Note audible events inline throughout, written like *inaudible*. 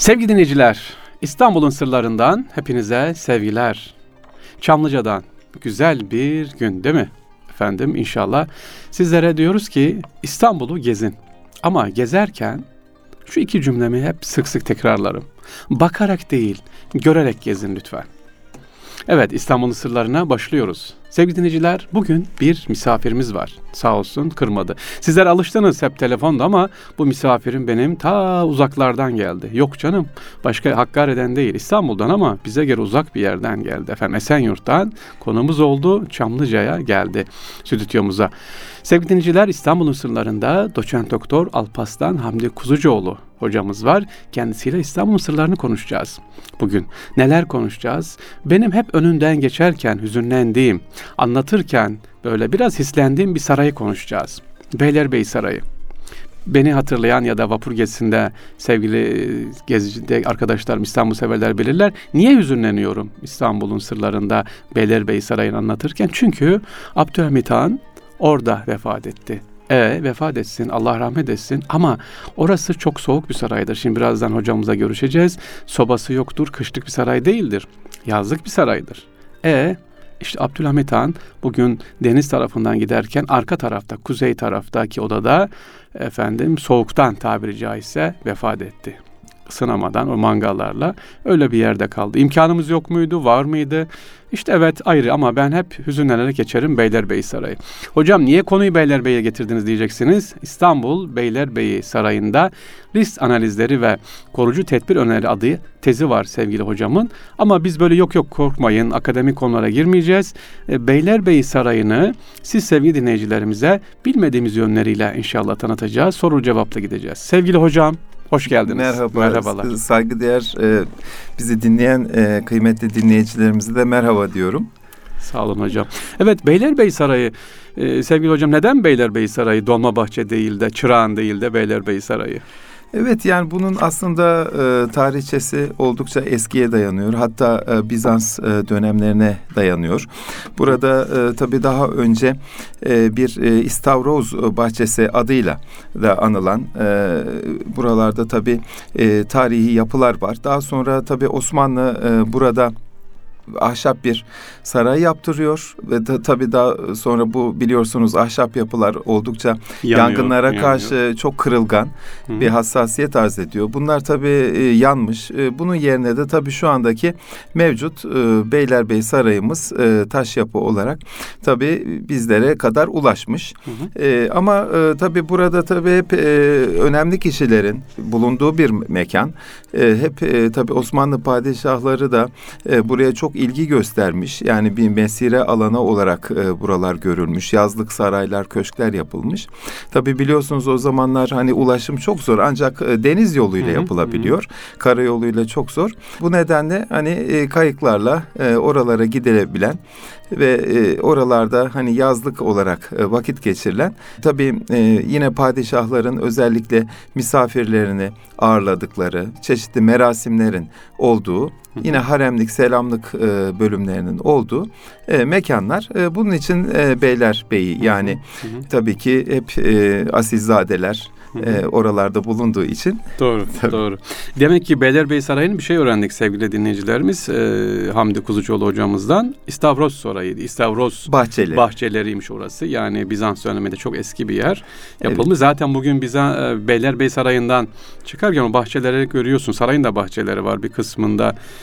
Sevgili dinleyiciler, İstanbul'un sırlarından hepinize sevgiler. Çamlıca'dan güzel bir gün değil mi? Efendim inşallah sizlere diyoruz ki İstanbul'u gezin. Ama gezerken şu iki cümlemi hep sık sık tekrarlarım. Bakarak değil, görerek gezin lütfen. Evet İstanbul'un sırlarına başlıyoruz. Sevgili dinleyiciler bugün bir misafirimiz var. Sağ olsun kırmadı. Sizler alıştınız hep telefonda ama bu misafirim benim ta uzaklardan geldi. Yok canım başka Hakkari'den değil İstanbul'dan ama bize göre uzak bir yerden geldi. Efendim Esenyurt'tan konumuz oldu Çamlıca'ya geldi stüdyomuza. Sevgili dinleyiciler İstanbul'un sırlarında doçent doktor Alpaslan Hamdi Kuzucuoğlu hocamız var. Kendisiyle İstanbul'un sırlarını konuşacağız bugün. Neler konuşacağız? Benim hep önünden geçerken hüzünlendiğim, anlatırken böyle biraz hislendiğim bir sarayı konuşacağız. Beylerbeyi Sarayı. Beni hatırlayan ya da vapur gezisinde sevgili gezicide arkadaşlarım İstanbul severler bilirler. Niye hüzünleniyorum İstanbul'un sırlarında Beylerbeyi Sarayı'nı anlatırken? Çünkü Abdülhamit Han orada vefat etti. E vefat etsin, Allah rahmet etsin ama orası çok soğuk bir saraydır. Şimdi birazdan hocamıza görüşeceğiz. Sobası yoktur, kışlık bir saray değildir. Yazlık bir saraydır. E işte Abdülhamit Han bugün deniz tarafından giderken arka tarafta, kuzey taraftaki odada efendim soğuktan tabiri caizse vefat etti. Isınamadan o mangallarla öyle bir yerde kaldı. İmkanımız yok muydu, var mıydı? İşte evet ayrı ama ben hep hüzünlenerek geçerim Beylerbeyi Sarayı. Hocam niye konuyu Beylerbeyi'ye getirdiniz diyeceksiniz. İstanbul Beylerbeyi Sarayı'nda risk analizleri ve korucu tedbir öneri adı tezi var sevgili hocamın. Ama biz böyle yok yok korkmayın akademik konulara girmeyeceğiz. E, Beylerbeyi Sarayı'nı siz sevgili dinleyicilerimize bilmediğimiz yönleriyle inşallah tanıtacağız. Soru cevapla gideceğiz. Sevgili hocam Hoş geldiniz. Merhaba. Merhabalar. Saygıdeğer e, bizi dinleyen e, kıymetli dinleyicilerimize de merhaba diyorum. Sağ olun hocam. Evet Beylerbeyi Sarayı e, sevgili hocam neden Beylerbeyi Sarayı Dolmabahçe değil de Çırağan değil de Beylerbeyi Sarayı? Evet yani bunun aslında e, tarihçesi oldukça eskiye dayanıyor. Hatta e, Bizans e, dönemlerine dayanıyor. Burada e, tabii daha önce e, bir e, İstavroz bahçesi adıyla da anılan e, buralarda tabii e, tarihi yapılar var. Daha sonra tabii Osmanlı e, burada ahşap bir saray yaptırıyor ve da, tabii daha sonra bu biliyorsunuz ahşap yapılar oldukça yanıyor, yangınlara yanıyor. karşı çok kırılgan Hı. bir hassasiyet arz ediyor. Bunlar tabii e, yanmış. E, bunun yerine de tabii şu andaki mevcut e, Beylerbeyi Sarayımız e, taş yapı olarak tabii bizlere kadar ulaşmış. Hı hı. E, ama e, tabii burada tabii hep e, önemli kişilerin bulunduğu bir mekan. E, hep e, tabii Osmanlı padişahları da e, buraya çok ilgi göstermiş. Yani bir mesire alanı olarak e, buralar görülmüş. Yazlık saraylar, köşkler yapılmış. Tabii biliyorsunuz o zamanlar hani ulaşım çok zor ancak e, deniz yoluyla hı hı, yapılabiliyor. Hı. Karayoluyla çok zor. Bu nedenle hani e, kayıklarla e, oralara gidilebilen ve e, oralarda hani yazlık olarak e, vakit geçirilen tabii e, yine padişahların özellikle misafirlerini ağırladıkları çeşitli merasimlerin olduğu yine haremlik selamlık e, bölümlerinin olduğu e, mekanlar. E, bunun için e, beyler beyi yani tabii ki hep e, asilzadeler e, oralarda bulunduğu için. Doğru, *laughs* Tabii. doğru. Demek ki Beylerbeyi Sarayı'nın bir şey öğrendik sevgili dinleyicilerimiz. E, Hamdi Kuzucuoğlu hocamızdan. İstavros Sarayı'ydı. İstavros Bahçeli. bahçeleriymiş orası. Yani Bizans döneminde çok eski bir yer yapılmış. Evet. Zaten bugün Bizans e, Beylerbeyi Sarayı'ndan çıkarken o bahçeleri görüyorsun. Sarayın da bahçeleri var bir kısmında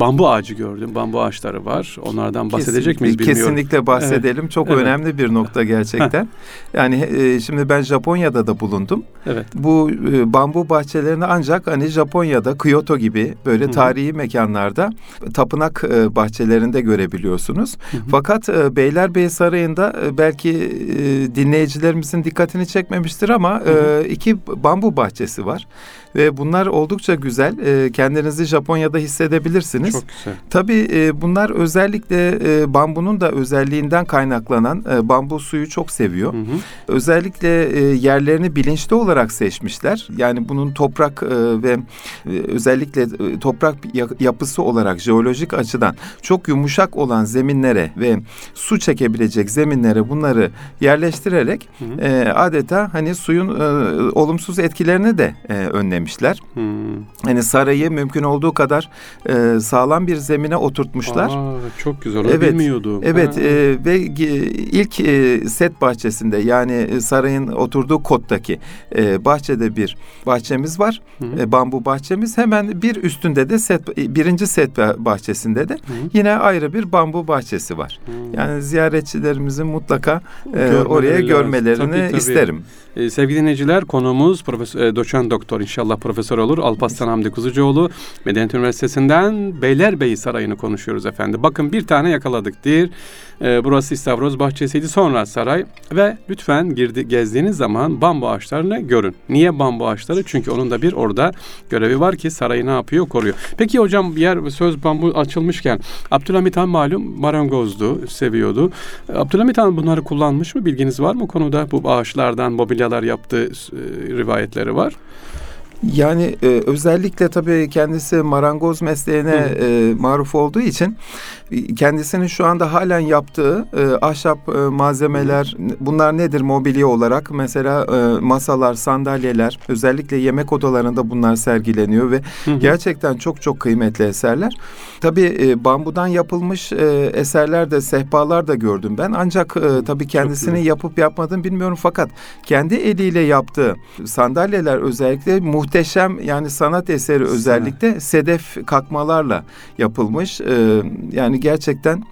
bambu ağacı gördüm. Bambu ağaçları var. Onlardan bahsedecek miyiz bilmiyorum. Kesinlikle bahsedelim. Evet. Çok evet. önemli bir nokta gerçekten. yani e, şimdi ben Japonya'da da bulundum. Evet. Bu e, bambu bahçelerini ancak hani Japonya'da Kyoto gibi böyle Hı-hı. tarihi mekanlarda tapınak e, bahçelerinde görebiliyorsunuz. Hı-hı. Fakat e, Beylerbeyi Sarayı'nda e, belki e, dinleyicilerimizin dikkatini çekmemiştir ama e, iki bambu bahçesi var ve bunlar oldukça güzel. E, kendinizi Japonya'da hissedebilirsiniz. Çok güzel. Tabii e, bunlar özellikle e, bambunun da özelliğinden kaynaklanan e, bambu suyu çok seviyor. Hı hı. Özellikle e, yerlerini bilinçli olarak seçmişler. Yani bunun toprak e, ve e, özellikle e, toprak yapısı olarak jeolojik açıdan çok yumuşak olan zeminlere ve su çekebilecek zeminlere bunları yerleştirerek hı hı. E, adeta hani suyun e, olumsuz etkilerini de e, önlemiş düzenlemişler. Hmm. Hani sarayı mümkün olduğu kadar e, sağlam bir zemine oturtmuşlar. Aa, çok güzel. Onu Evet, bilmiyordum. Evet Ha. e, ve ilk e, set bahçesinde yani e, sarayın oturduğu kottaki e, bahçede bir bahçemiz var. Hı hı. E, bambu bahçemiz. Hemen bir üstünde de set e, birinci set bah- bahçesinde de Hı hı. yine ayrı bir bambu bahçesi var. Hı. Yani ziyaretçilerimizin mutlaka e, Görmeleri oraya lazım. görmelerini Tabii, tabii. isterim. Ee, sevgili dinleyiciler konuğumuz Profesör, e, doçent doktor inşallah profesör olur. Alparslan Hamdi Kuzucuoğlu Medeniyet Üniversitesi'nden Beylerbeyi Sarayı'nı konuşuyoruz efendim. Bakın bir tane yakaladık dir. Ee, burası İstavroz Bahçesi'ydi sonra saray ve lütfen girdi, gezdiğiniz zaman bambu ağaçlarını görün. Niye bambu ağaçları? Çünkü onun da bir orada görevi var ki sarayı ne yapıyor? Koruyor. Peki hocam yer söz bambu açılmışken Abdülhamit Han malum marangozdu, seviyordu. Abdülhamit Han bunları kullanmış mı? Bilginiz var mı konuda? Bu ağaçlardan mobilyalar yaptığı e, rivayetleri var. Yani e, özellikle tabii kendisi marangoz mesleğine e, maruf olduğu için e, kendisinin şu anda halen yaptığı e, ahşap e, malzemeler bunlar nedir mobilya olarak? Mesela e, masalar, sandalyeler özellikle yemek odalarında bunlar sergileniyor ve Hı hı. gerçekten çok çok kıymetli eserler. Tabii e, bambudan yapılmış e, eserler de sehpalar da gördüm ben. Ancak e, tabii kendisini yapıp yapmadığını bilmiyorum fakat kendi eliyle yaptığı sandalyeler özellikle muhteşem yani sanat eseri özellikle sedef kakmalarla yapılmış. E, yani gerçekten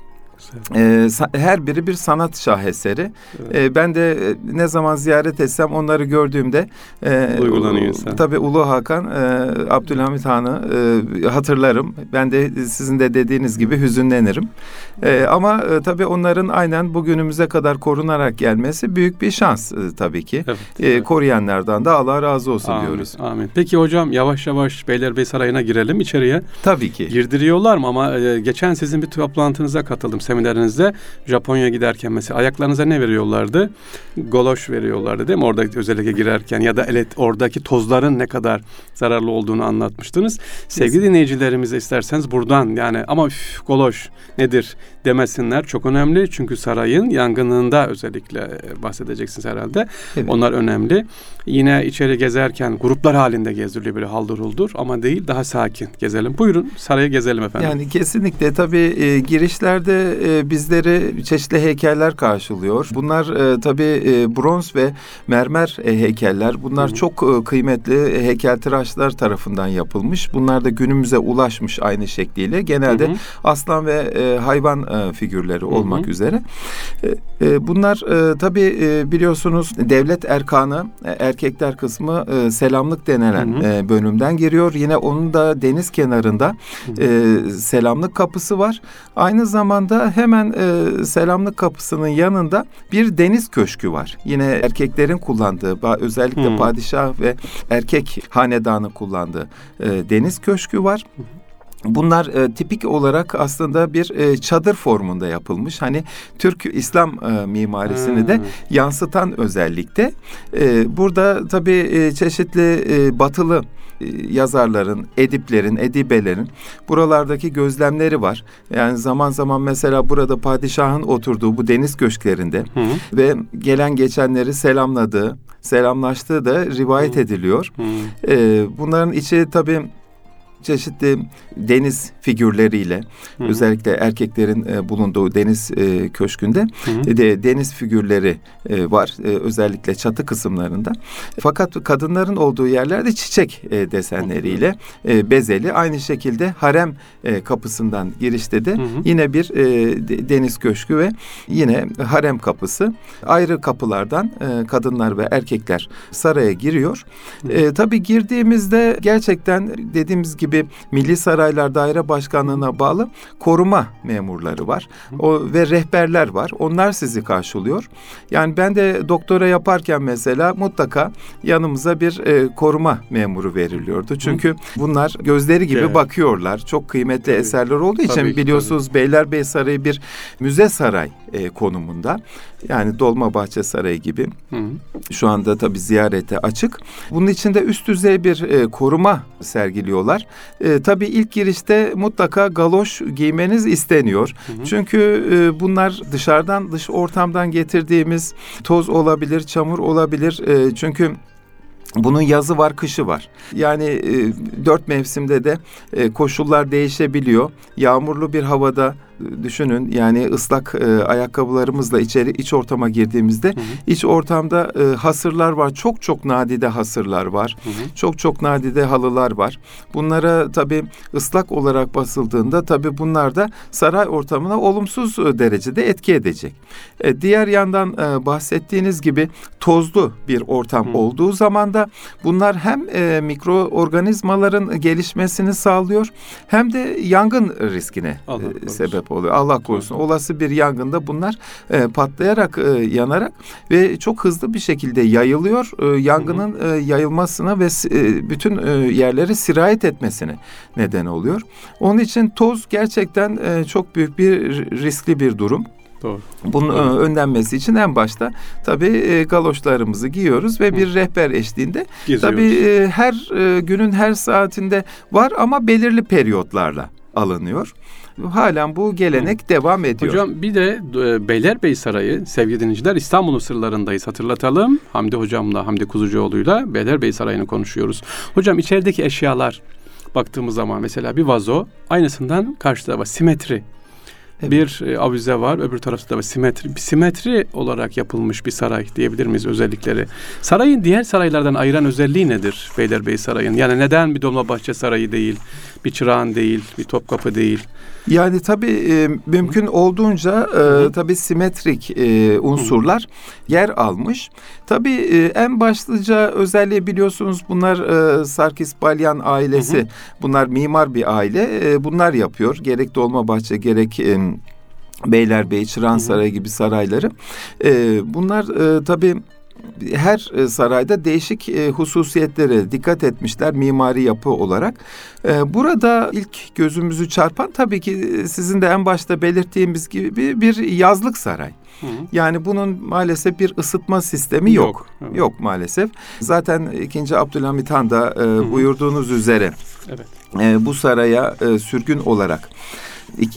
e, sa- her biri bir sanat şaheseri. Evet. E, ben de e, ne zaman ziyaret etsem onları gördüğümde e, Duygulanıyor insan. Tabii Ulu Hakan, e, Abdülhamit Han'ı e, hatırlarım. Ben de sizin de dediğiniz gibi hüzünlenirim. E, ama e, tabii onların aynen bugünümüze kadar korunarak gelmesi büyük bir şans e, tabii ki. Evet, E, evet. koruyanlardan da Allah razı olsun Amin, diyoruz. Amin. Peki hocam yavaş yavaş Beylerbeyi Sarayı'na girelim içeriye. Tabii ki. Girdiriyorlar mı ama e, geçen sizin bir toplantınıza katıldım seminerinizde. Japonya'ya giderken mesela ayaklarınıza ne veriyorlardı? Goloş veriyorlardı değil mi? Orada özellikle girerken ya da elet, oradaki tozların ne kadar zararlı olduğunu anlatmıştınız. Sevgili dinleyicilerimize isterseniz buradan yani ama üf, goloş nedir demesinler çok önemli. Çünkü sarayın yangınında özellikle e, bahsedeceksiniz herhalde. Evet. Onlar önemli. Yine içeri gezerken gruplar halinde gezdiriliyor böyle haldır huldur ama değil daha sakin gezelim. Buyurun sarayı gezelim efendim. Yani kesinlikle tabii e, girişlerde e, bizleri çeşitli heykeller karşılıyor. Bunlar e, tabii e, bronz ve mermer e, heykeller. Bunlar Hı çok e, kıymetli heykeltıraşlar tarafından yapılmış. Bunlar da günümüze ulaşmış aynı şekliyle. Genelde Hı aslan ve e, hayvan e, figürleri olmak hı. üzere. E, e, bunlar e, tabii e, biliyorsunuz devlet erkanı e, erkekler kısmı e, selamlık denilen hı. e, bölümden giriyor. Yine onun da deniz kenarında e, selamlık kapısı var. Aynı zamanda hemen e, selamlık kapısının yanında bir deniz köşkü var. Yine erkeklerin kullandığı özellikle Hı. padişah ve erkek hanedanı kullandığı e, deniz köşkü var. Bunlar e, tipik olarak aslında bir e, çadır formunda yapılmış. Hani Türk İslam e, mimarisini de Ha. yansıtan özellikle. E, burada tabii e, çeşitli e, batılı e, yazarların, ediplerin, edibelerin buralardaki gözlemleri var. Yani zaman zaman mesela burada padişahın oturduğu bu deniz köşklerinde Hı hı. ve gelen geçenleri selamladığı, selamlaştığı da rivayet Hı. ediliyor. Hı. Ee, bunların içi tabii çeşitli deniz figürleriyle Hı hı. özellikle erkeklerin e, bulunduğu deniz e, köşkünde Hı hı. e, de deniz figürleri e, var e, özellikle çatı kısımlarında. Fakat kadınların olduğu yerlerde çiçek e, desenleriyle e, bezeli. Aynı şekilde harem e, kapısından girişte de Hı hı. yine bir e, de- deniz köşkü ve yine harem kapısı. Ayrı kapılardan e, kadınlar ve erkekler saraya giriyor. Hı. E, tabii girdiğimizde gerçekten dediğimiz gibi Milli Saraylar Daire Başkanlığı'na bağlı koruma memurları var. O ve rehberler var. Onlar sizi karşılıyor. Yani ben de doktora yaparken mesela mutlaka yanımıza bir e, koruma memuru veriliyordu. Çünkü bunlar gözleri gibi Evet. bakıyorlar. Çok kıymetli Tabii. eserler olduğu için Tabii ki, biliyorsunuz Beylerbeyi Sarayı bir müze saray e, konumunda. Yani Dolmabahçe Sarayı gibi. Hı hı. Şu anda tabii ziyarete açık. Bunun içinde üst düzey bir e, koruma sergiliyorlar. E, tabii ilk girişte mutlaka galoş giymeniz isteniyor. Hı hı. Çünkü e, bunlar dışarıdan, dış ortamdan getirdiğimiz toz olabilir, çamur olabilir. E, çünkü Bunun yazı var, kışı var. Yani e, dört mevsimde de e, koşullar değişebiliyor. Yağmurlu bir havada düşünün yani ıslak e, ayakkabılarımızla içeri iç ortama girdiğimizde Hı hı. iç ortamda e, hasırlar var. Çok çok nadide hasırlar var. Hı hı. Çok çok nadide halılar var. Bunlara tabii ıslak olarak basıldığında tabii bunlar da saray ortamına olumsuz e, derecede etki edecek. E, diğer yandan e, bahsettiğiniz gibi tozlu bir ortam Hı. olduğu zaman da bunlar hem e, mikroorganizmaların gelişmesini sağlıyor hem de yangın riskine Allah e, korusun. Sebep oluyor. Allah korusun. Olası bir yangında bunlar e, patlayarak e, yanarak ve çok hızlı bir şekilde yayılıyor. E, yangının e, yayılmasına ve e, bütün e, yerlere sirayet etmesine neden oluyor. Onun için toz gerçekten e, çok büyük bir riskli bir durum. Doğru. Bunun e, önlenmesi için en başta tabii e, galoşlarımızı giyiyoruz ve bir rehber eşliğinde Geziyoruz. tabii e, her e, günün her saatinde var ama belirli periyotlarla alınıyor. Halen bu gelenek devam ediyor. Hocam bir de e, Beylerbeyi Sarayı sevgili dinleyiciler İstanbul'un sırlarındayız hatırlatalım. Hamdi hocamla Hamdi Kuzucuoğlu'yla Beylerbeyi Sarayı'nı konuşuyoruz. Hocam içerideki eşyalar baktığımız zaman mesela bir vazo aynısından karşıda var simetri. Evet. Bir e, avize var öbür tarafta da simetri. Bir simetri olarak yapılmış bir saray diyebilir miyiz özellikleri? Sarayın diğer saraylardan ayıran özelliği nedir Beylerbeyi Sarayı'nın? Yani neden bir Dolmabahçe Sarayı değil, bir Çırağan değil, bir Topkapı değil? Yani tabii e, mümkün olduğunca e, tabii simetrik e, unsurlar yer almış. Tabii e, en başlıca özelliği biliyorsunuz bunlar e, Sarkis Balyan ailesi. Hı hı. Bunlar mimar bir aile. E, bunlar yapıyor. Gerek Dolmabahçe gerek e, Beylerbeyi, Çırağan hı. Sarayı gibi sarayları. E, bunlar e, tabii her e, sarayda değişik e, hususiyetlere dikkat etmişler mimari yapı olarak. E, burada ilk gözümüzü çarpan tabii ki sizin de en başta belirttiğimiz gibi bir, yazlık saray. Hı. Yani bunun maalesef bir ısıtma sistemi yok. Yok, Yok, evet. maalesef. Zaten 2. Abdülhamit Han da e, buyurduğunuz üzere Evet. e, bu saraya e, sürgün olarak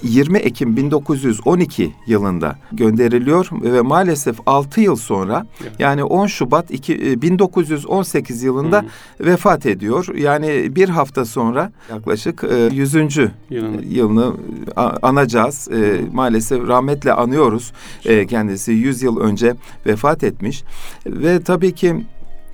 20 Ekim 1912 yılında gönderiliyor ve maalesef 6 yıl sonra yani 10 Şubat iki- e, 1918 yılında Hı. vefat ediyor. Yani bir hafta sonra yaklaşık e, 100. Yılını- yılını a- anacağız. E, maalesef rahmetle anıyoruz. E, kendisi 100 yıl önce vefat etmiş ve tabii ki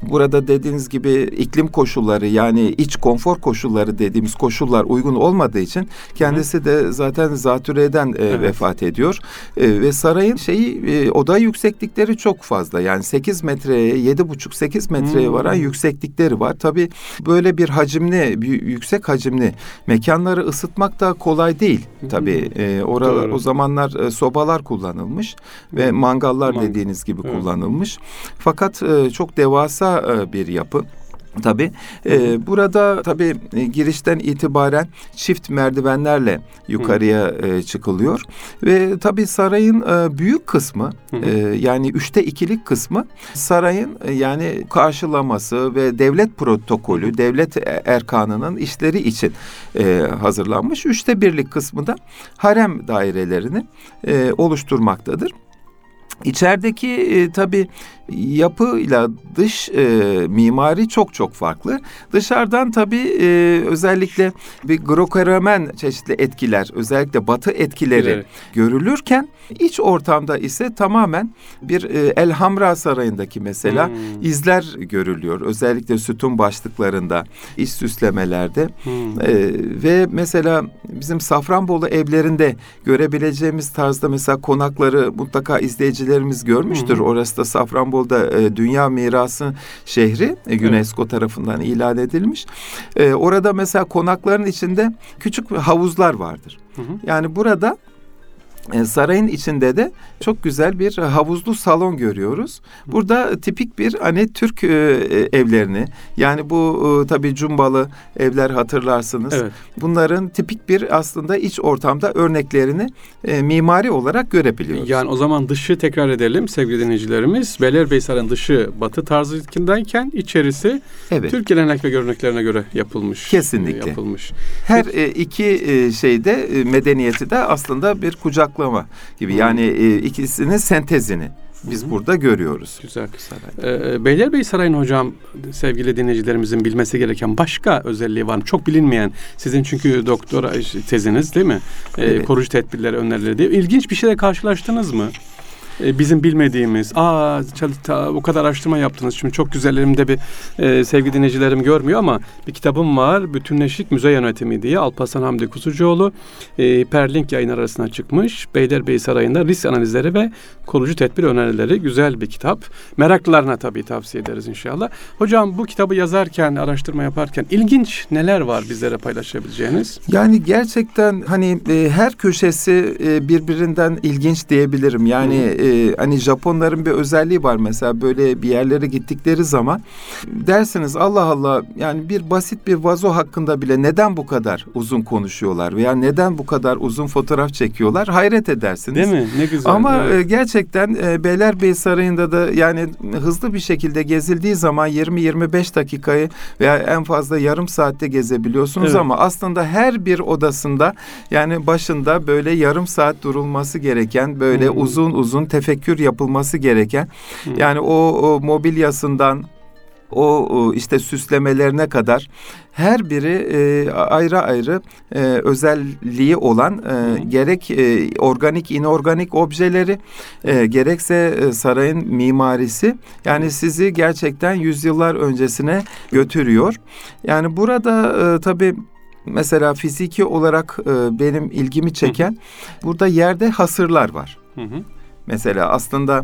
Burada dediğiniz gibi iklim koşulları yani iç konfor koşulları dediğimiz koşullar uygun olmadığı için kendisi de zaten zatürreden e, Evet. vefat ediyor. E, ve sarayın şeyi e, oda yükseklikleri çok fazla. Yani 8 metreye 7,5-8 metreye Hmm. varan yükseklikleri var. Tabii böyle bir hacimli, bir yüksek hacimli mekanları ısıtmak da kolay değil. Tabii e, orada Doğru. o zamanlar e, sobalar kullanılmış ve mangallar Mangal. dediğiniz gibi Evet. kullanılmış. Fakat e, çok devasa e, bir yapı. Tabii e, burada tabii e, girişten itibaren çift merdivenlerle yukarıya e, çıkılıyor ve tabii sarayın e, büyük kısmı e, yani üçte ikilik kısmı sarayın e, yani karşılaması ve devlet protokolü, devlet e- erkanının işleri için e, hazırlanmış. Üçte birlik kısmı da harem dairelerini e, oluşturmaktadır. İçerideki e, tabii yapıyla dış e, mimari çok çok farklı. Dışarıdan tabii e, özellikle bir Greco-Romen çeşitli etkiler, özellikle Batı etkileri Evet. görülürken iç ortamda ise tamamen bir e, El Hamra Sarayı'ndaki mesela Hmm. izler görülüyor. Özellikle sütun başlıklarında, iç süslemelerde. Hmm. Ee, ve mesela bizim Safranbolu evlerinde görebileceğimiz tarzda mesela konakları mutlaka izleyicilerimiz görmüştür. Hı. Orası da Safranbolu'da e, Dünya Mirası şehri e, UNESCO tarafından ilan edilmiş. E, orada mesela konakların içinde küçük havuzlar vardır. Hı hı. Yani burada sarayın içinde de çok güzel bir havuzlu salon görüyoruz. Burada tipik bir hani Türk e, e, evlerini yani bu e, tabii cumbalı evler hatırlarsınız. Evet. Bunların tipik bir aslında iç ortamda örneklerini e, mimari olarak görebiliyoruz. Yani o zaman dışı tekrar edelim sevgili dinleyicilerimiz. Beylerbeyi Sarayı'nın dışı batı tarzındayken içerisi evet. Türk gelenek ve göreneklerine göre yapılmış. Kesinlikle. e, Yapılmış. Her e, iki e, şeyde e, medeniyeti de aslında bir kucaklama gibi. Hmm. Yani e, ikisinin sentezini biz Hı hı. burada görüyoruz. Güzel. Ee, Beylerbeyi Sarayı'nın hocam sevgili dinleyicilerimizin bilmesi gereken başka özelliği var mı? Çok bilinmeyen. Sizin çünkü doktora teziniz değil mi? Ee, Evet. Koruyucu tedbirleri, önerileri diye. İlginç bir şeyle karşılaştınız mı? Ee, bizim bilmediğimiz, aa ta- o kadar araştırma yaptınız. Şimdi çok güzel elimde bir e, sevgili dinleyicilerim görmüyor ama bir kitabım var. Bütünleşik Müze Yönetimi diye Alparslan Hamdi Kuzucuoğlu e, Hiperlink yayın arasına çıkmış. Beylerbeyi Sarayı'nda risk analizleri ve koruyucu tedbir önerileri güzel bir kitap. Meraklılarına tabii tavsiye ederiz inşallah. Hocam bu kitabı yazarken, araştırma yaparken ilginç neler var bizlere paylaşabileceğiniz? Yani gerçekten hani e, her köşesi e, birbirinden ilginç diyebilirim. Yani e, hani Japonların bir özelliği var mesela böyle bir yerlere gittikleri zaman dersiniz Allah Allah yani bir basit bir vazo hakkında bile neden bu kadar uzun konuşuyorlar veya neden bu kadar uzun fotoğraf çekiyorlar hayret edersiniz. Değil mi? Ne güzel. Ama evet. e, gerçekten e, Beylerbeyi Sarayı'nda da yani hızlı bir şekilde gezildiği zaman 20-25 dakikayı veya en fazla yarım saatte gezebiliyorsunuz Evet. ama aslında her bir odasında yani başında böyle yarım saat durulması gereken böyle Hmm. uzun uzun tefekkür yapılması gereken Hmm. yani o, o mobilyasından o, işte süslemelerine kadar her biri e, ayrı ayrı e, özelliği olan e, Hı. gerek e, organik inorganik objeleri e, gerekse e, sarayın mimarisi yani sizi gerçekten yüzyıllar öncesine götürüyor. Yani burada e, tabii mesela fiziki olarak e, benim ilgimi çeken burada yerde hasırlar var. Hı hı. Mesela aslında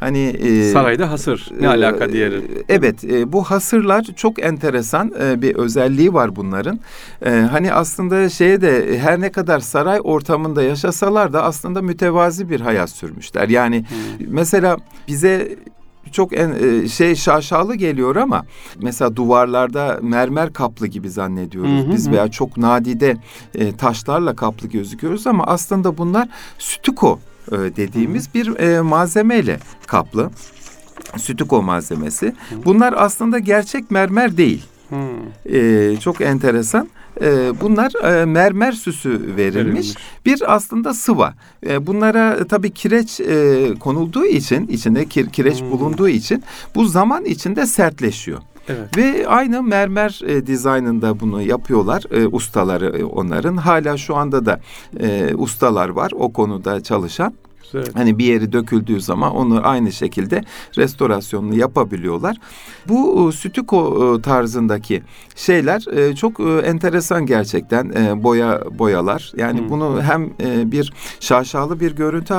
hani e, Sarayda hasır. Ne ee, alaka diğeri? Evet, e, bu hasırlar çok enteresan e, bir özelliği var bunların. E, hani aslında şeye de her ne kadar saray ortamında yaşasalar da aslında mütevazi bir hayat sürmüşler. Yani Hı. mesela bize çok en, e, şey şaşalı geliyor ama mesela duvarlarda mermer kaplı gibi zannediyoruz Hı hı biz veya çok nadide e, taşlarla kaplı gözüküyoruz ama aslında bunlar stüko e, dediğimiz bir e, malzemeyle kaplı. Stüko malzemesi. Bunlar aslında gerçek mermer değil. Hı. E, çok enteresan. E, bunlar e, mermer süsü verilmiş. Verilmiş. Bir aslında sıva. E, bunlara tabii kireç e, konulduğu için, içinde kir- kireç Hmm. bulunduğu için bu zaman içinde sertleşiyor. Evet. Ve aynı mermer e, dizaynında bunu yapıyorlar e, ustaları e, onların. Hala şu anda da e, ustalar var o konuda çalışan. Güzel. Hani bir yeri döküldüğü zaman onu aynı şekilde restorasyonunu yapabiliyorlar. Bu e, stüko e, tarzındaki şeyler e, çok enteresan gerçekten boya boyalar. Yani Hı. bunu hem bir şaşalı bir görüntü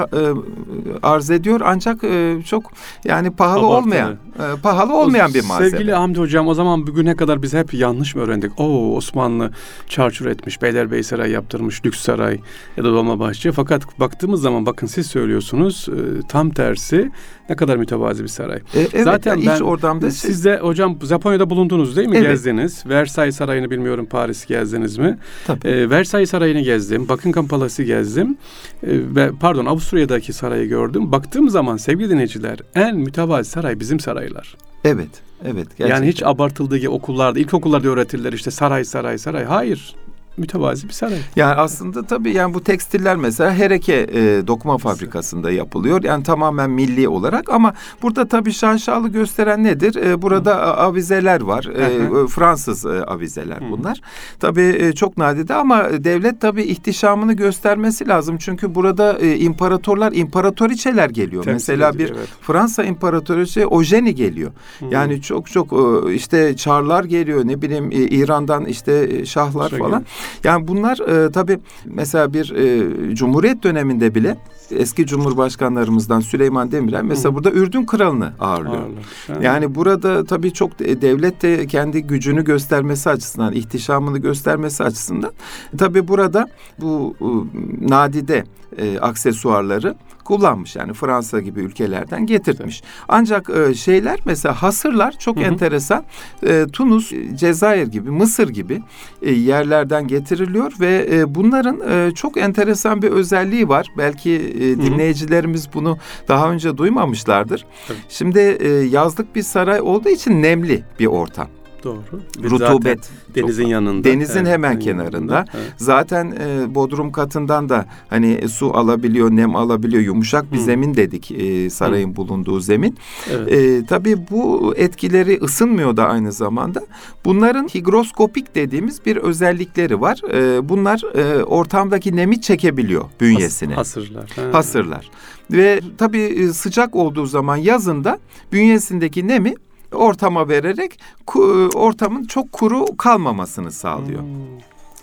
arz ediyor ancak çok yani pahalı Abartılı. olmayan pahalı olmayan bir malzeme. Sevgili Hamdi Hocam o zaman bugüne kadar biz hep yanlış mı öğrendik? Oo Osmanlı çarçur etmiş, Beylerbeyi Sarayı yaptırmış, Lüks Saray ya da Dolmabahçe. Fakat baktığımız zaman bakın siz söylüyorsunuz e, tam tersi ne kadar mütevazi bir saray. E, evet, Zaten yani ben iç ortamda siz de hocam Japonya'da bulundunuz değil mi? Evet. Gezdiniz. Versailles Sarayı'nı bilmiyorum Paris gezdiniz mi? Tabii. E, Versailles Sarayı'nı gezdim. Buckingham Palace'ı gezdim. E, ve pardon Avusturya'daki sarayı gördüm. Baktığım zaman sevgili dinleyiciler en mütevazi saray bizim saraylar. Evet, evet. Gerçekten. Yani hiç abartıldığı gibi okullarda, ilkokullarda öğretirler işte saray saray saray. Hayır. Mütevazi bir saray. Yani aslında tabii yani bu tekstiller mesela Hereke e, dokuma fabrikasında yapılıyor. Yani tamamen milli olarak ama burada tabii şaşalı gösteren nedir? E, burada a- avizeler var. E, Hı e, Fransız e, avizeler Hı. bunlar. Tabii e, çok nadide ama devlet tabii ihtişamını göstermesi lazım. Çünkü burada e, imparatorlar, imparatoriçeler geliyor. Temsil mesela ediyor, bir evet. Fransa imparatoriçe Ojeni geliyor. Hı. Yani çok çok e, işte çarlar geliyor ne bileyim e, İran'dan işte e, şahlar Şey falan. Yani bunlar e, tabii mesela bir e, Cumhuriyet döneminde bile eski Cumhurbaşkanlarımızdan Süleyman Demirel mesela Hı. burada Ürdün Kralını ağırlıyor. Ağırlar. Ha. Yani burada tabii çok de- devlet de kendi gücünü göstermesi açısından, ihtişamını göstermesi açısından tabii burada bu e, nadide e, aksesuarları kullanmış. Yani Fransa gibi ülkelerden getirtmiş. Ancak e, şeyler mesela hasırlar çok Hı hı. enteresan. E, Tunus, Cezayir gibi, Mısır gibi e, yerlerden getiriliyor ve e, bunların e, çok enteresan bir özelliği var. Belki e, dinleyicilerimiz bunu daha önce duymamışlardır. Tabii. Şimdi e, yazlık bir saray olduğu için nemli bir ortam. Doğru. Rutubet Zaten denizin yanında. Denizin hemen yanında. kenarında. Evet. Zaten e, bodrum katından da hani su alabiliyor, nem alabiliyor. Yumuşak bir Hı. zemin dedik e, sarayın bulunduğu zemin. Evet. E, tabii bu etkileri ısınmıyor da aynı zamanda. Bunların higroskopik dediğimiz bir özellikleri var. E, bunlar e, ortamdaki nemi çekebiliyor bünyesine. Hasırlar. Ha. Hasırlar. Ve tabii e, sıcak olduğu zaman yazında bünyesindeki nemi ortama vererek ortamın çok kuru kalmamasını sağlıyor. Hmm.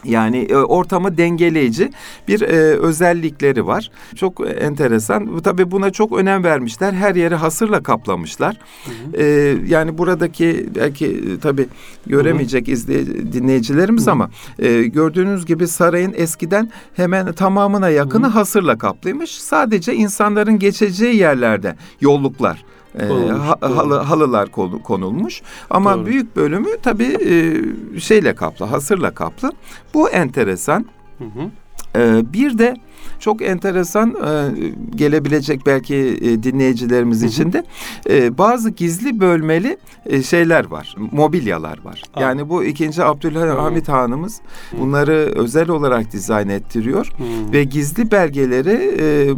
Yani e, ortamı dengeleyici bir e, özellikleri var. Çok enteresan. Tabii buna çok önem vermişler. Her yeri hasırla kaplamışlar. Hı hı. E, yani buradaki belki e, tabii göremeyecek izley- dinleyicilerimiz Hı. ama e, gördüğünüz gibi sarayın eskiden hemen tamamına yakını Hı. hasırla kaplıymış. Sadece insanların geçeceği yerlerde yolluklar e, ha- halı, halılar konu- konulmuş ama Doğru. büyük bölümü tabii e, şeyle kaplı, hasırla kaplı. Bu enteresan. Hı hı. Ee, bir de çok enteresan e, gelebilecek belki e, dinleyicilerimiz için de e, bazı gizli bölmeli şeyler var, mobilyalar var. Aa. Yani bu ikinci Abdülhamit Hanımız bunları özel olarak dizayn ettiriyor Hmm. ve gizli belgeleri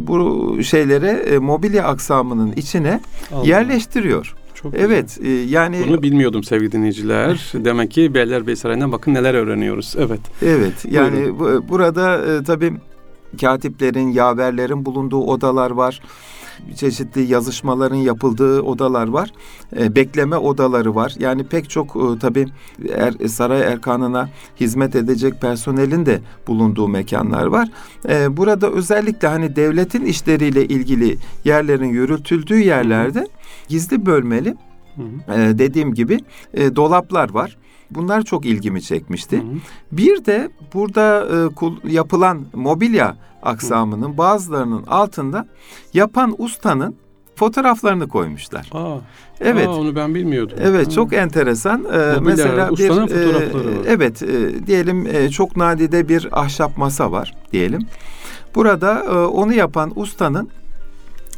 bu şeylere mobilya aksamının içine Allah. yerleştiriyor. Çok. Evet, e, yani Bunu bilmiyordum sevgili dinleyiciler. Demek ki Beylerbeyi Sarayı'ndan bakın neler öğreniyoruz. Evet. Evet yani bu- burada e, tabii katiplerin, yaverlerin bulunduğu odalar var. Çeşitli yazışmaların yapıldığı odalar var. E, bekleme odaları var. Yani pek çok e, tabii er, saray erkanına hizmet edecek personelin de bulunduğu mekanlar var. E, burada özellikle hani devletin işleriyle ilgili yerlerin yürütüldüğü yerlerde gizli bölmeli Hı hı. e, dediğim gibi e, dolaplar var. Bunlar çok ilgimi çekmişti. Hı hı. Bir de burada e, kul- yapılan mobilya aksamının bazılarının altında yapan ustanın fotoğraflarını koymuşlar. Aa, Evet. aa, onu ben bilmiyordum. Evet Ha. çok enteresan. Ee, mesela bir ustanın e, fotoğrafları var. evet e, diyelim e, çok nadide bir ahşap masa var diyelim. Burada e, onu yapan ustanın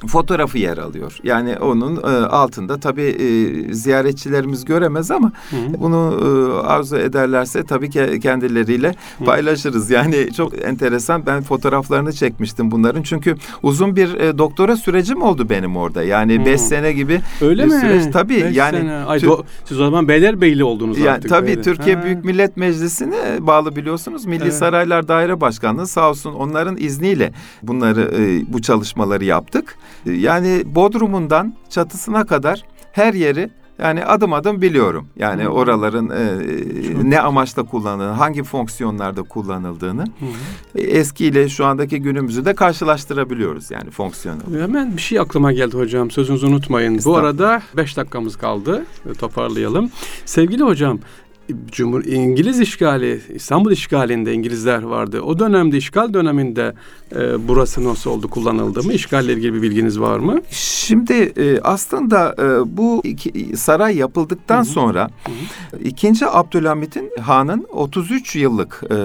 fotoğrafı yer alıyor. Yani onun e, altında tabii e, ziyaretçilerimiz göremez ama Hı bunu e, arzu ederlerse tabii ki kendileriyle Hı. paylaşırız. Yani çok enteresan. Ben fotoğraflarını çekmiştim bunların. Çünkü uzun bir e, doktora sürecim oldu benim orada. Yani Hı. beş sene gibi Öyle bir mi? süreç. Tabii, Beş yani sene. Ay, do- siz o zaman Beylerbeyli oldunuz yani artık. tabii böyle. Türkiye Ha. Büyük Millet Meclisi'ne bağlı biliyorsunuz. Milli Evet. Saraylar Daire Başkanlığı sağ olsun onların izniyle bunları e, bu çalışmaları yaptık. E, Yani Bodrum'undan çatısına kadar her yeri yani adım adım biliyorum. Yani Hı. oraların e, ne amaçla kullanıldığını, hangi fonksiyonlarda kullanıldığını Hı e, eskiyle şu andaki günümüzü de karşılaştırabiliyoruz yani fonksiyonu. Hemen bir şey aklıma geldi hocam. Sözünüzü unutmayın. Bu arada 5 dakikamız kaldı. E, Toparlayalım. Sevgili hocam, Cumhur İngiliz işgali, İstanbul işgalinde İngilizler vardı. O dönemde işgal döneminde e, burası nasıl oldu, kullanıldı mı? İşgalle ilgili bir bilginiz var mı? Şimdi e, aslında e, bu iki, saray yapıldıktan Hı hı. sonra Hı ikinci Abdülhamit'in Han'ın 33 yıllık e,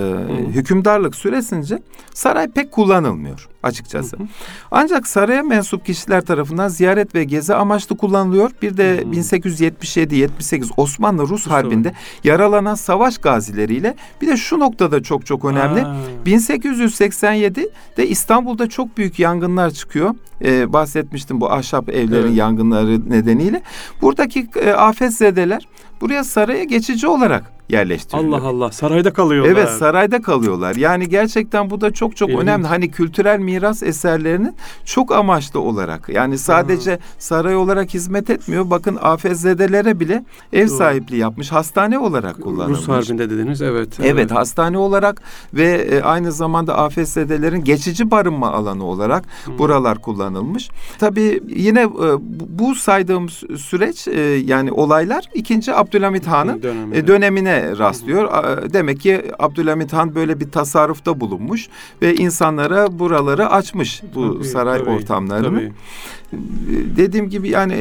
hükümdarlık süresince saray pek kullanılmıyor açıkçası. Hı hı. Ancak saraya mensup kişiler tarafından ziyaret ve gezi amaçlı kullanılıyor. Bir de Hı. 1777-78 Osmanlı-Rus Rus Harbi'nde yaralanan savaş gazileriyle bir de şu noktada çok çok önemli. Aa, 1887'de İstanbul'da çok büyük yangınlar çıkıyor. Ee, bahsetmiştim bu ahşap evlerin Evet. yangınları nedeniyle. Buradaki e, afetzedeler buraya saraya geçici olarak yerleştiriliyor. Allah Allah, sarayda kalıyorlar. Evet sarayda kalıyorlar. Yani gerçekten bu da çok çok İlginç. önemli. Hani kültürel miras eserlerinin çok amaçlı olarak. Yani sadece saray olarak hizmet etmiyor. Bakın afetzedelere bile ev Doğru. sahipliği yapmış. Hastane olarak kullanılmış. Rus Harbi'nde dediniz, evet. Evet, hastane olarak ve e, aynı zamanda afetzedelerin geçici barınma alanı olarak Hı. buralar kullanılmış. Tabii yine e, bu- saydığım sü- süreç e, yani olaylar 2. Abdülhamit Han'ın döneminde. e, rastlıyor. Demek ki Abdülhamit Han böyle bir tasarrufta bulunmuş ve insanlara buraları açmış bu Tabii, saray tabii, ortamlarını. tabii. Dediğim gibi yani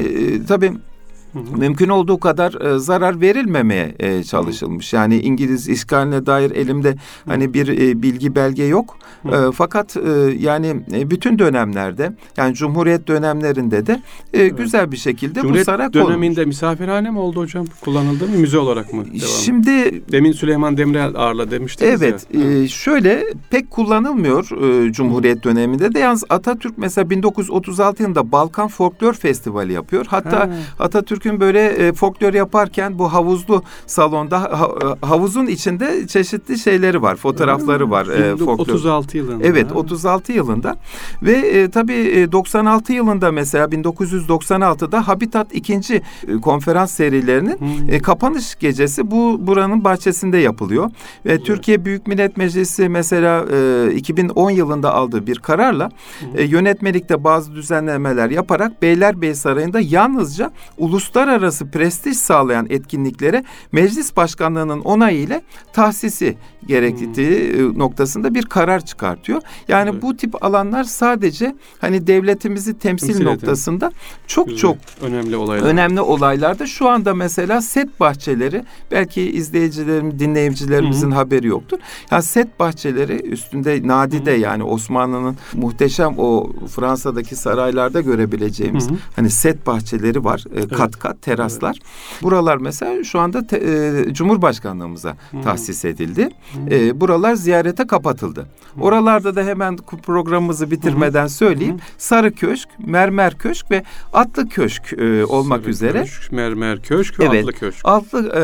mümkün olduğu kadar e, zarar verilmemeye e, çalışılmış. Yani İngiliz işgaline dair elimde hani bir e, bilgi belge yok. E, fakat e, yani e, bütün dönemlerde yani Cumhuriyet dönemlerinde de e, güzel bir şekilde Cumhuriyet bu saray konulmuş. döneminde misafirhane mi oldu hocam? Kullanıldı mı? Müze olarak mı? Devam Şimdi Demin Süleyman Demirel ağırla demiştiniz Evet, ya. e, şöyle pek kullanılmıyor e, Cumhuriyet döneminde de. Yalnız Atatürk mesela 1936 yılında Balkan Folklor Festivali yapıyor. Hatta Ha. Atatürk'ün böyle e, folklor yaparken bu havuzlu salonda ha- e, havuzun içinde çeşitli şeyleri var, fotoğrafları var e, folklor. 36 yılında. Evet Ha. 36 yılında ve e, tabii e, 96 yılında mesela 1996'da Habitat 2. e, konferans serilerinin Hmm. e, kapanış gecesi bu buranın bahçesinde yapılıyor. Ve Türkiye Büyük Millet Meclisi mesela e, 2010 yılında aldığı bir kararla e, yönetmelikte bazı düzenlemeler yaparak Beylerbeyi Sarayı'nda yalnızca uluslararası prestij sağlayan etkinliklere meclis başkanlığının onayı ile tahsisi gerektiği e, noktasında bir karar çıkartıyor. Yani Evet. bu tip alanlar sadece hani devletimizi temsil, Temsil noktasında çok Güzel, çok önemli olaylar. önemli olaylarda şu anda mesela set bahçeleri belki izleyicilerim dinleyicilerimizin haberi yoktur. Ya set bahçeleri üstünde nadide yani Osmanlı'nın muhteşem o Fransa'daki saraylarda görebileceğimiz Hı hı. hani set bahçeleri var. e, kat kat teraslar. Buralar mesela şu anda te- e, Cumhurbaşkanlığımıza tahsis edildi. E, buralar ziyarete kapatıldı. Oralarda da hemen programımızı bitirmeden söyleyeyim. Sarı Köşk, Mermer Köşk ve Atlı Köşk e, olmak Sarı üzere Köşk, mermer köşk ve Evet. atlı köşk. Atlı e,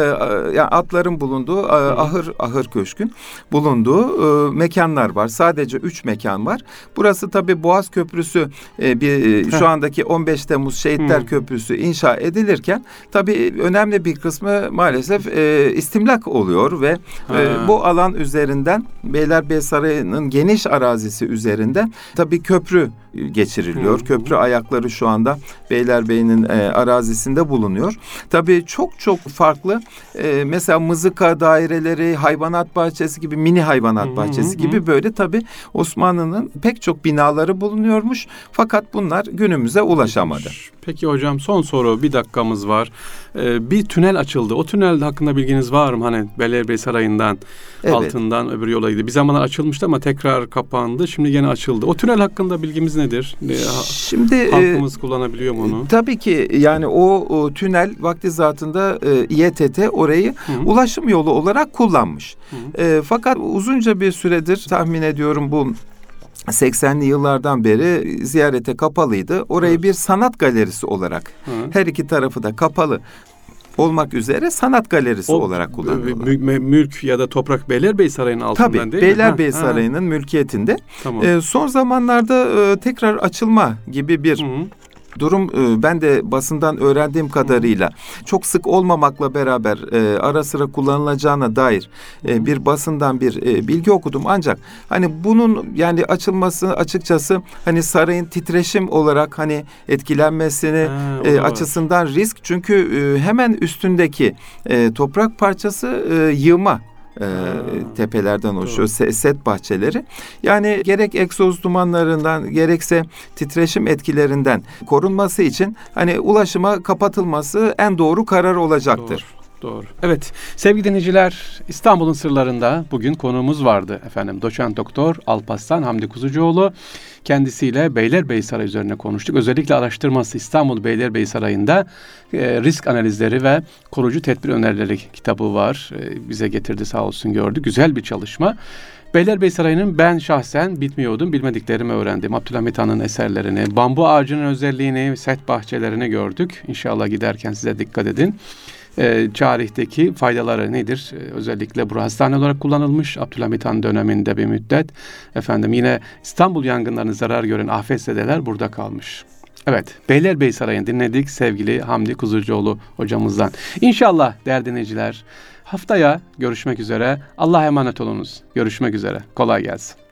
yani atların bulunduğu e, ahır ahır köşkün bulunduğu e, mekanlar var. Sadece üç mekan var. Burası tabii Boğaz Köprüsü e, bir e, şu andaki 15 Temmuz Şehitler Hı. Köprüsü inşa edilirken tabii önemli bir kısmı maalesef e, istimlak oluyor ve e, bu alan üzerinden Beylerbeyi Sarayı'nın geniş arazisi üzerinden tabii köprü geçiriliyor. Hı. Köprü ayakları şu anda Beylerbeyi'nin e, arazisinde bulunuyor. Tabii çok çok farklı e, mesela mızıka daireleri, hayvanat bahçesi gibi mini hayvanat Hı bahçesi hı. gibi böyle tabii Osmanlı'nın pek çok binaları bulunuyormuş. Fakat bunlar günümüze ulaşamadı. Peki hocam son soru bir dakikamız var. Ee, bir tünel açıldı. O tünel hakkında bilginiz var mı? Hani Beylerbeyi Sarayı'ndan Evet. altından öbür yola gidiyor. Bir zamanlar açılmıştı ama tekrar kapandı. Şimdi yine açıldı. O tünel hakkında bilgimiz nedir? Şimdi e, Halkımız kullanabiliyor mu onu? Tabii ki yani o, o tünel vakti zatında e, İETT orayı Hı. ulaşım yolu olarak kullanmış. E, fakat uzunca bir süredir tahmin ediyorum bu 80'li yıllardan beri ziyarete kapalıydı. Orayı bir sanat galerisi olarak Hı. her iki tarafı da kapalı olmak üzere sanat galerisi O, olarak kullanıyorlar. mü- mü- mülk ya da toprak Beylerbeyi Sarayı'nın altından Tabii değil mi? Beylerbeyi Ha, ha, Sarayı'nın mülkiyetinde. Tamam. E, son zamanlarda e, tekrar açılma gibi bir Hı hı. Durum e, ben de basından öğrendiğim kadarıyla çok sık olmamakla beraber e, ara sıra kullanılacağına dair e, bir basından bir bilgi okudum. Ancak hani bunun yani açılması açıkçası hani sarayın titreşim olarak hani etkilenmesini Ha, açısından risk. Çünkü hemen üstündeki toprak parçası yığma e, tepelerden oluşuyor se- set bahçeleri. Yani gerek egzoz dumanlarından gerekse titreşim etkilerinden korunması için hani ulaşıma kapatılması en doğru karar olacaktır. Doğru, doğru. Evet sevgili dinleyiciler İstanbul'un sırlarında bugün konuğumuz vardı efendim. Doçent Doktor Alpaslan Hamdi Kuzucuoğlu. Kendisiyle Beylerbeyi Sarayı üzerine konuştuk. Özellikle araştırması İstanbul Beylerbeyi Sarayı'nda e, risk analizleri ve koruyucu tedbir önerileri kitabı var. E, bize getirdi sağ olsun gördü. Güzel bir çalışma. Beylerbeyi Sarayı'nın ben şahsen bitmiyordum. Bilmediklerimi öğrendim. Abdülhamit Han'ın eserlerini, bambu ağacının özelliğini, set bahçelerini gördük. İnşallah giderken size dikkat edin e, tarihteki faydaları nedir? E, özellikle bu hastane olarak kullanılmış Abdülhamit Han döneminde bir müddet. Efendim yine İstanbul yangınlarını zarar gören afetzedeler burada kalmış. Evet, Beylerbeyi Sarayı'nı dinledik sevgili Hamdi Kuzucuoğlu hocamızdan. İnşallah değerli dinleyiciler haftaya görüşmek üzere. Allah'a emanet olunuz. Görüşmek üzere. Kolay gelsin.